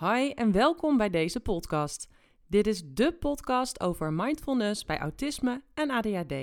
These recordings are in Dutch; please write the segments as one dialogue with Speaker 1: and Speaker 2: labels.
Speaker 1: Hi en welkom bij deze podcast. Dit is de podcast over mindfulness bij autisme en ADHD.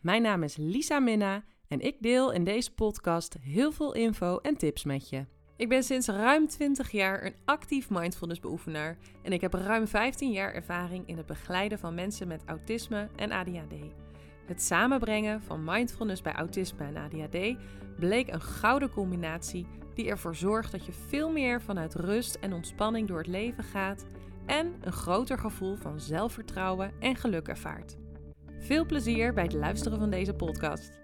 Speaker 1: Mijn naam is Lisa Minna en ik deel in deze podcast heel veel info en tips met je. Ik ben sinds ruim 20 jaar een actief mindfulness beoefenaar en ik heb ruim 15 jaar ervaring in het begeleiden van mensen met autisme en ADHD. Het samenbrengen van mindfulness bij autisme en ADHD bleek een gouden combinatie die ervoor zorgt dat je veel meer vanuit rust en ontspanning door het leven gaat en een groter gevoel van zelfvertrouwen en geluk ervaart. Veel plezier bij het luisteren van deze podcast.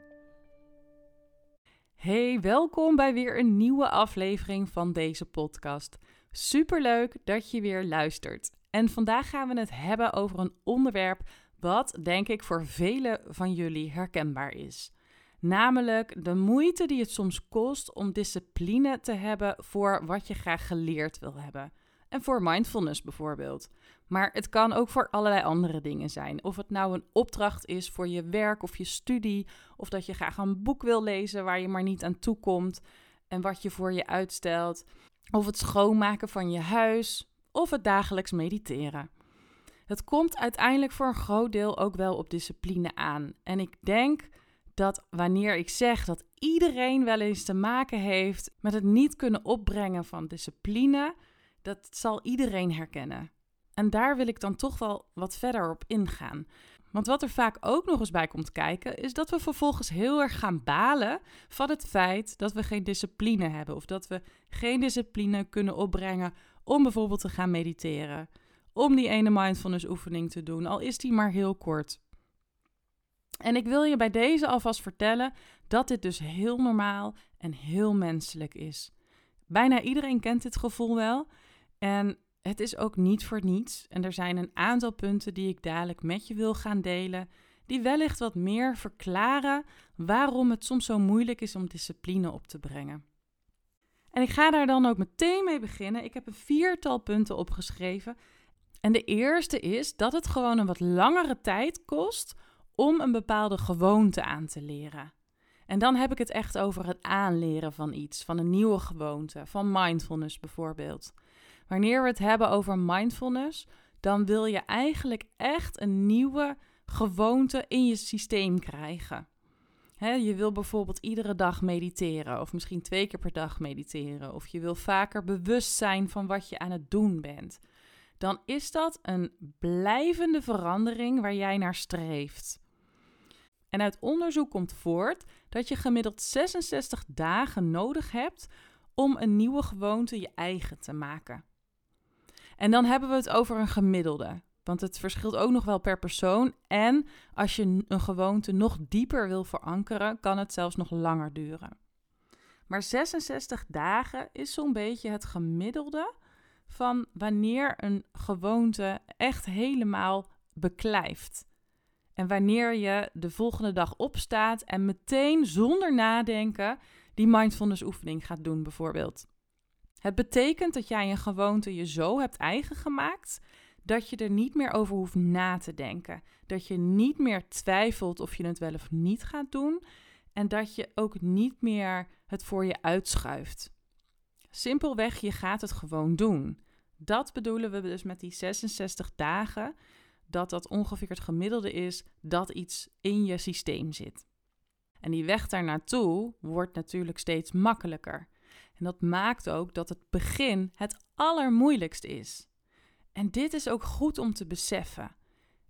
Speaker 1: Hey, welkom bij weer een nieuwe aflevering van deze podcast. Superleuk dat je weer luistert. En vandaag gaan we het hebben over een onderwerp wat denk ik voor velen van jullie herkenbaar is. Namelijk de moeite die het soms kost om discipline te hebben voor wat je graag geleerd wil hebben. En voor mindfulness bijvoorbeeld. Maar het kan ook voor allerlei andere dingen zijn. Of het nou een opdracht is voor je werk of je studie. Of dat je graag een boek wil lezen waar je maar niet aan toe komt. En wat je voor je uitstelt. Of het schoonmaken van je huis. Of het dagelijks mediteren. Het komt uiteindelijk voor een groot deel ook wel op discipline aan. En ik denk dat wanneer ik zeg dat iedereen wel eens te maken heeft met het niet kunnen opbrengen van discipline, dat zal iedereen herkennen. En daar wil ik dan toch wel wat verder op ingaan. Want wat er vaak ook nog eens bij komt kijken, is dat we vervolgens heel erg gaan balen van het feit dat we geen discipline hebben. Of dat we geen discipline kunnen opbrengen om bijvoorbeeld te gaan mediteren. Om die ene mindfulness oefening te doen, al is die maar heel kort. En ik wil je bij deze alvast vertellen dat dit dus heel normaal en heel menselijk is. Bijna iedereen kent dit gevoel wel. En het is ook niet voor niets. En er zijn een aantal punten die ik dadelijk met je wil gaan delen, die wellicht wat meer verklaren waarom het soms zo moeilijk is om discipline op te brengen. En ik ga daar dan ook meteen mee beginnen. Ik heb een viertal punten opgeschreven. En de eerste is dat het gewoon een wat langere tijd kost om een bepaalde gewoonte aan te leren. En dan heb ik het echt over het aanleren van iets, van een nieuwe gewoonte, van mindfulness bijvoorbeeld. Wanneer we het hebben over mindfulness, dan wil je eigenlijk echt een nieuwe gewoonte in je systeem krijgen. je wil bijvoorbeeld iedere dag mediteren, of misschien twee keer per dag mediteren, of je wil vaker bewust zijn van wat je aan het doen bent. Dan is dat een blijvende verandering waar jij naar streeft. En uit onderzoek komt voort dat je gemiddeld 66 dagen nodig hebt om een nieuwe gewoonte je eigen te maken. En dan hebben we het over een gemiddelde. Want het verschilt ook nog wel per persoon. En als je een gewoonte nog dieper wil verankeren, kan het zelfs nog langer duren. Maar 66 dagen is zo'n beetje het gemiddelde van wanneer een gewoonte echt helemaal beklijft. En wanneer je de volgende dag opstaat en meteen zonder nadenken die mindfulness oefening gaat doen, bijvoorbeeld. Het betekent dat jij een gewoonte je zo hebt eigen gemaakt dat je er niet meer over hoeft na te denken. Dat je niet meer twijfelt of je het wel of niet gaat doen. En dat je ook niet meer het voor je uitschuift. Simpelweg, je gaat het gewoon doen. Dat bedoelen we dus met die 66 dagen dat dat ongeveer het gemiddelde is dat iets in je systeem zit. En die weg daar naartoe wordt natuurlijk steeds makkelijker. En dat maakt ook dat het begin het allermoeilijkst is. En dit is ook goed om te beseffen.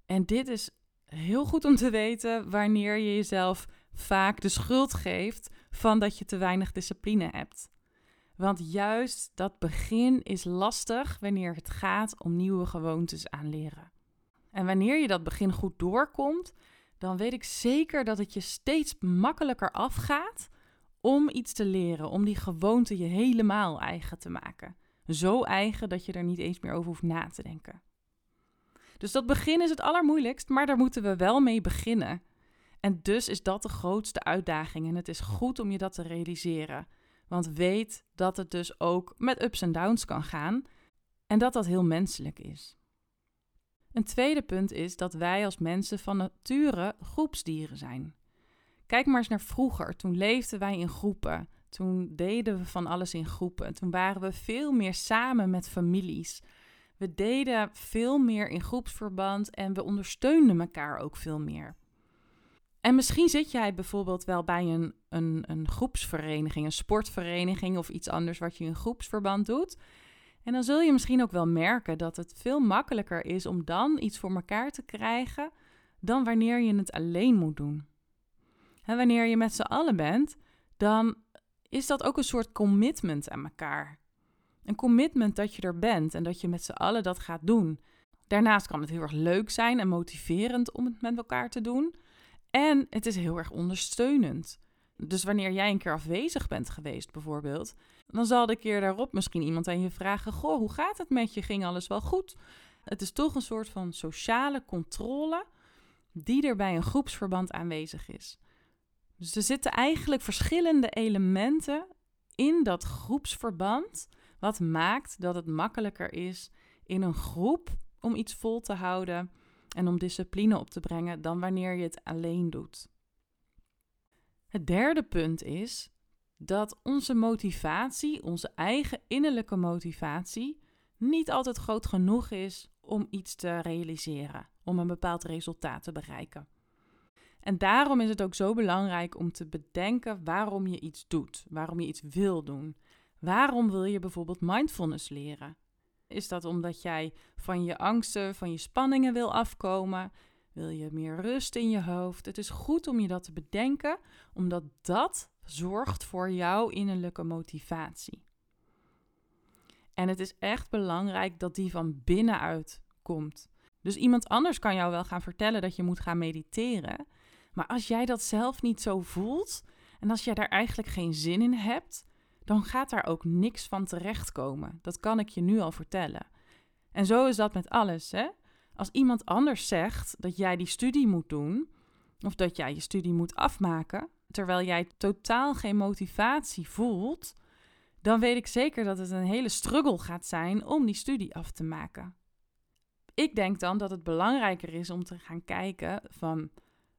Speaker 1: En dit is heel goed om te weten wanneer je jezelf vaak de schuld geeft van dat je te weinig discipline hebt. Want juist dat begin is lastig wanneer het gaat om nieuwe gewoontes aanleren. En wanneer je dat begin goed doorkomt, dan weet ik zeker dat het je steeds makkelijker afgaat om iets te leren, om die gewoonte je helemaal eigen te maken. Zo eigen dat je er niet eens meer over hoeft na te denken. Dus dat begin is het allermoeilijkst, maar daar moeten we wel mee beginnen. En dus is dat de grootste uitdaging en het is goed om je dat te realiseren. Want weet dat het dus ook met ups en downs kan gaan en dat dat heel menselijk is. Een tweede punt is dat wij als mensen van nature groepsdieren zijn. Kijk maar eens naar vroeger. Toen leefden wij in groepen. Toen deden we van alles in groepen. Toen waren we veel meer samen met families. We deden veel meer in groepsverband en we ondersteunden elkaar ook veel meer. En misschien zit jij bijvoorbeeld wel bij een, een, een groepsvereniging, een sportvereniging of iets anders wat je in groepsverband doet. En dan zul je misschien ook wel merken dat het veel makkelijker is om dan iets voor elkaar te krijgen dan wanneer je het alleen moet doen. En wanneer je met z'n allen bent, dan is dat ook een soort commitment aan elkaar. Een commitment dat je er bent en dat je met z'n allen dat gaat doen. Daarnaast kan het heel erg leuk zijn en motiverend om het met elkaar te doen. En het is heel erg ondersteunend. Dus wanneer jij een keer afwezig bent geweest, bijvoorbeeld, dan zal de keer daarop misschien iemand aan je vragen: Goh, hoe gaat het met je? Ging alles wel goed? Het is toch een soort van sociale controle die er bij een groepsverband aanwezig is. Dus er zitten eigenlijk verschillende elementen in dat groepsverband, wat maakt dat het makkelijker is in een groep om iets vol te houden en om discipline op te brengen dan wanneer je het alleen doet. Het derde punt is dat onze motivatie, onze eigen innerlijke motivatie, niet altijd groot genoeg is om iets te realiseren, om een bepaald resultaat te bereiken. En daarom is het ook zo belangrijk om te bedenken waarom je iets doet, waarom je iets wil doen. Waarom wil je bijvoorbeeld mindfulness leren? Is dat omdat jij van je angsten, van je spanningen wil afkomen? Wil je meer rust in je hoofd? Het is goed om je dat te bedenken, omdat dat zorgt voor jouw innerlijke motivatie. En het is echt belangrijk dat die van binnenuit komt. Dus iemand anders kan jou wel gaan vertellen dat je moet gaan mediteren. Maar als jij dat zelf niet zo voelt en als jij daar eigenlijk geen zin in hebt, dan gaat daar ook niks van terechtkomen. Dat kan ik je nu al vertellen. En zo is dat met alles. Hè? Als iemand anders zegt dat jij die studie moet doen, of dat jij je studie moet afmaken, terwijl jij totaal geen motivatie voelt, dan weet ik zeker dat het een hele struggle gaat zijn om die studie af te maken. Ik denk dan dat het belangrijker is om te gaan kijken van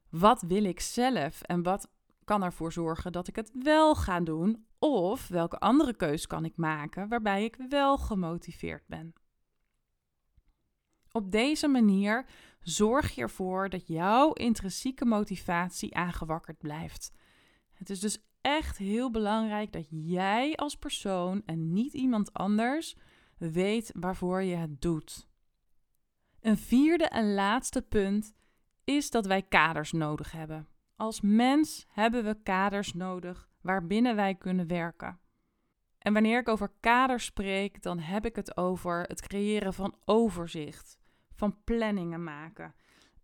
Speaker 1: wat wil ik zelf en wat kan ervoor zorgen dat ik het wel ga doen of welke andere keus kan ik maken waarbij ik wel gemotiveerd ben. Op deze manier zorg je ervoor dat jouw intrinsieke motivatie aangewakkerd blijft. Het is dus echt heel belangrijk dat jij als persoon en niet iemand anders weet waarvoor je het doet. Een vierde en laatste punt is dat wij kaders nodig hebben. Als mens hebben we kaders nodig waarbinnen wij kunnen werken. En wanneer ik over kaders spreek, dan heb ik het over het creëren van overzicht, van planningen maken,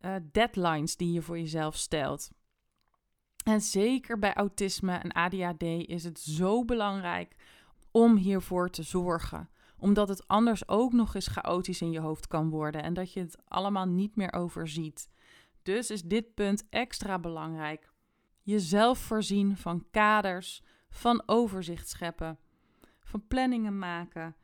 Speaker 1: uh, deadlines die je voor jezelf stelt. En zeker bij autisme en ADHD is het zo belangrijk om hiervoor te zorgen omdat het anders ook nog eens chaotisch in je hoofd kan worden en dat je het allemaal niet meer overziet. Dus is dit punt extra belangrijk. Jezelf voorzien van kaders, van overzicht scheppen, van planningen maken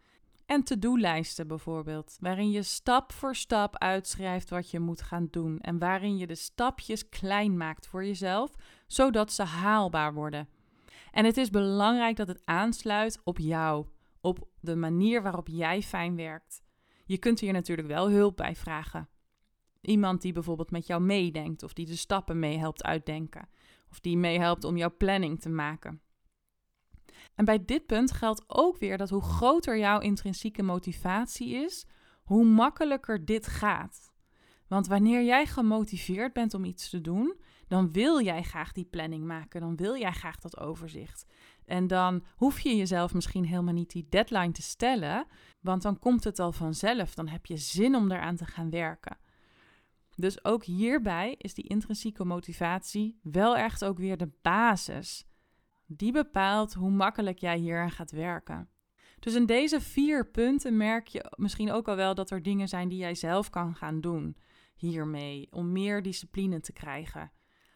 Speaker 1: en to-do-lijsten bijvoorbeeld, waarin je stap voor stap uitschrijft wat je moet gaan doen en waarin je de stapjes klein maakt voor jezelf, zodat ze haalbaar worden. En het is belangrijk dat het aansluit op jou, op de manier waarop jij fijn werkt. Je kunt hier natuurlijk wel hulp bij vragen. Iemand die bijvoorbeeld met jou meedenkt of die de stappen meehelpt uitdenken of die meehelpt om jouw planning te maken. En bij dit punt geldt ook weer dat hoe groter jouw intrinsieke motivatie is, hoe makkelijker dit gaat. Want wanneer jij gemotiveerd bent om iets te doen, dan wil jij graag die planning maken, dan wil jij graag dat overzicht. En dan hoef je jezelf misschien helemaal niet die deadline te stellen, want dan komt het al vanzelf. Dan heb je zin om eraan te gaan werken. Dus ook hierbij is die intrinsieke motivatie wel echt ook weer de basis. Die bepaalt hoe makkelijk jij hier gaat werken. Dus in deze vier punten merk je misschien ook al wel dat er dingen zijn die jij zelf kan gaan doen hiermee. Om meer discipline te krijgen.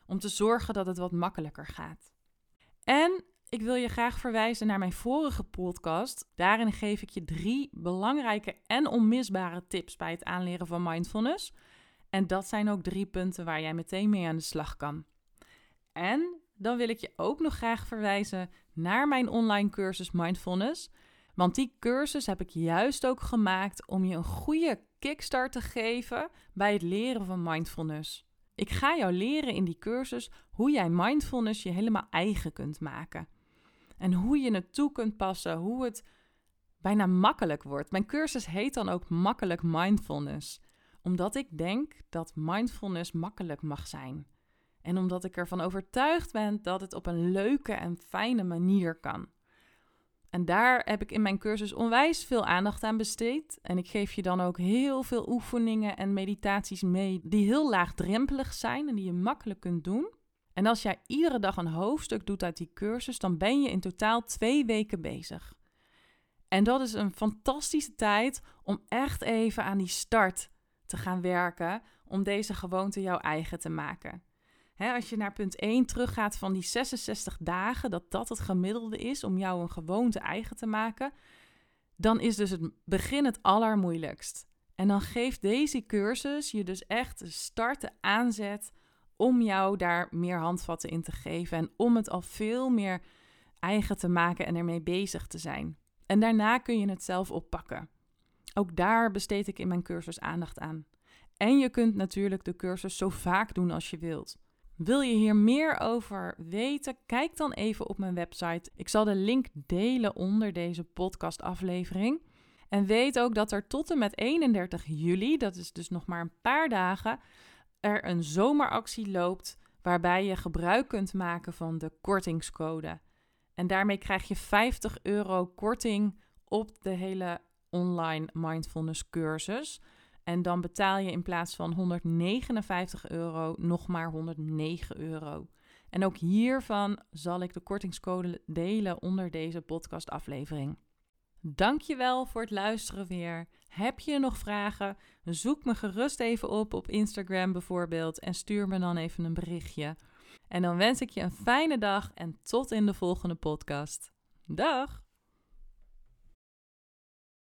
Speaker 1: Om te zorgen dat het wat makkelijker gaat. En ik wil je graag verwijzen naar mijn vorige podcast. Daarin geef ik je drie belangrijke en onmisbare tips bij het aanleren van mindfulness. En dat zijn ook drie punten waar jij meteen mee aan de slag kan. En dan wil ik je ook nog graag verwijzen naar mijn online cursus Mindfulness. Want die cursus heb ik juist ook gemaakt om je een goede kickstart te geven bij het leren van mindfulness. Ik ga jou leren in die cursus hoe jij mindfulness je helemaal eigen kunt maken. En hoe je het toe kunt passen, hoe het bijna makkelijk wordt. Mijn cursus heet dan ook Makkelijk Mindfulness, omdat ik denk dat mindfulness makkelijk mag zijn. En omdat ik ervan overtuigd ben dat het op een leuke en fijne manier kan. En daar heb ik in mijn cursus onwijs veel aandacht aan besteed. En ik geef je dan ook heel veel oefeningen en meditaties mee die heel laagdrempelig zijn en die je makkelijk kunt doen. En als jij iedere dag een hoofdstuk doet uit die cursus, dan ben je in totaal twee weken bezig. En dat is een fantastische tijd om echt even aan die start te gaan werken, om deze gewoonte jouw eigen te maken. als je naar punt 1 teruggaat van die 66 dagen, dat dat het gemiddelde is om jou een gewoonte eigen te maken, dan is dus het begin het allermoeilijkst. En dan geeft deze cursus je dus echt de start, de aanzet om jou daar meer handvatten in te geven en om het al veel meer eigen te maken en ermee bezig te zijn. En daarna kun je het zelf oppakken. Ook daar besteed ik in mijn cursus aandacht aan. En je kunt natuurlijk de cursus zo vaak doen als je wilt. Wil je hier meer over weten? Kijk dan even op mijn website. Ik zal de link delen onder deze podcastaflevering. En weet ook dat er tot en met 31 juli, dat is dus nog maar een paar dagen, er een zomeractie loopt waarbij je gebruik kunt maken van de kortingscode. En daarmee krijg je 50 euro korting op de hele online mindfulness cursus. En dan betaal je in plaats van 159 euro nog maar 109 euro. En ook hiervan zal ik de kortingscode delen onder deze podcastaflevering. Dankjewel voor het luisteren weer. Heb je nog vragen? Zoek me gerust even op op Instagram bijvoorbeeld en stuur me dan even een berichtje. En dan wens ik je een fijne dag en tot in de volgende podcast. Dag!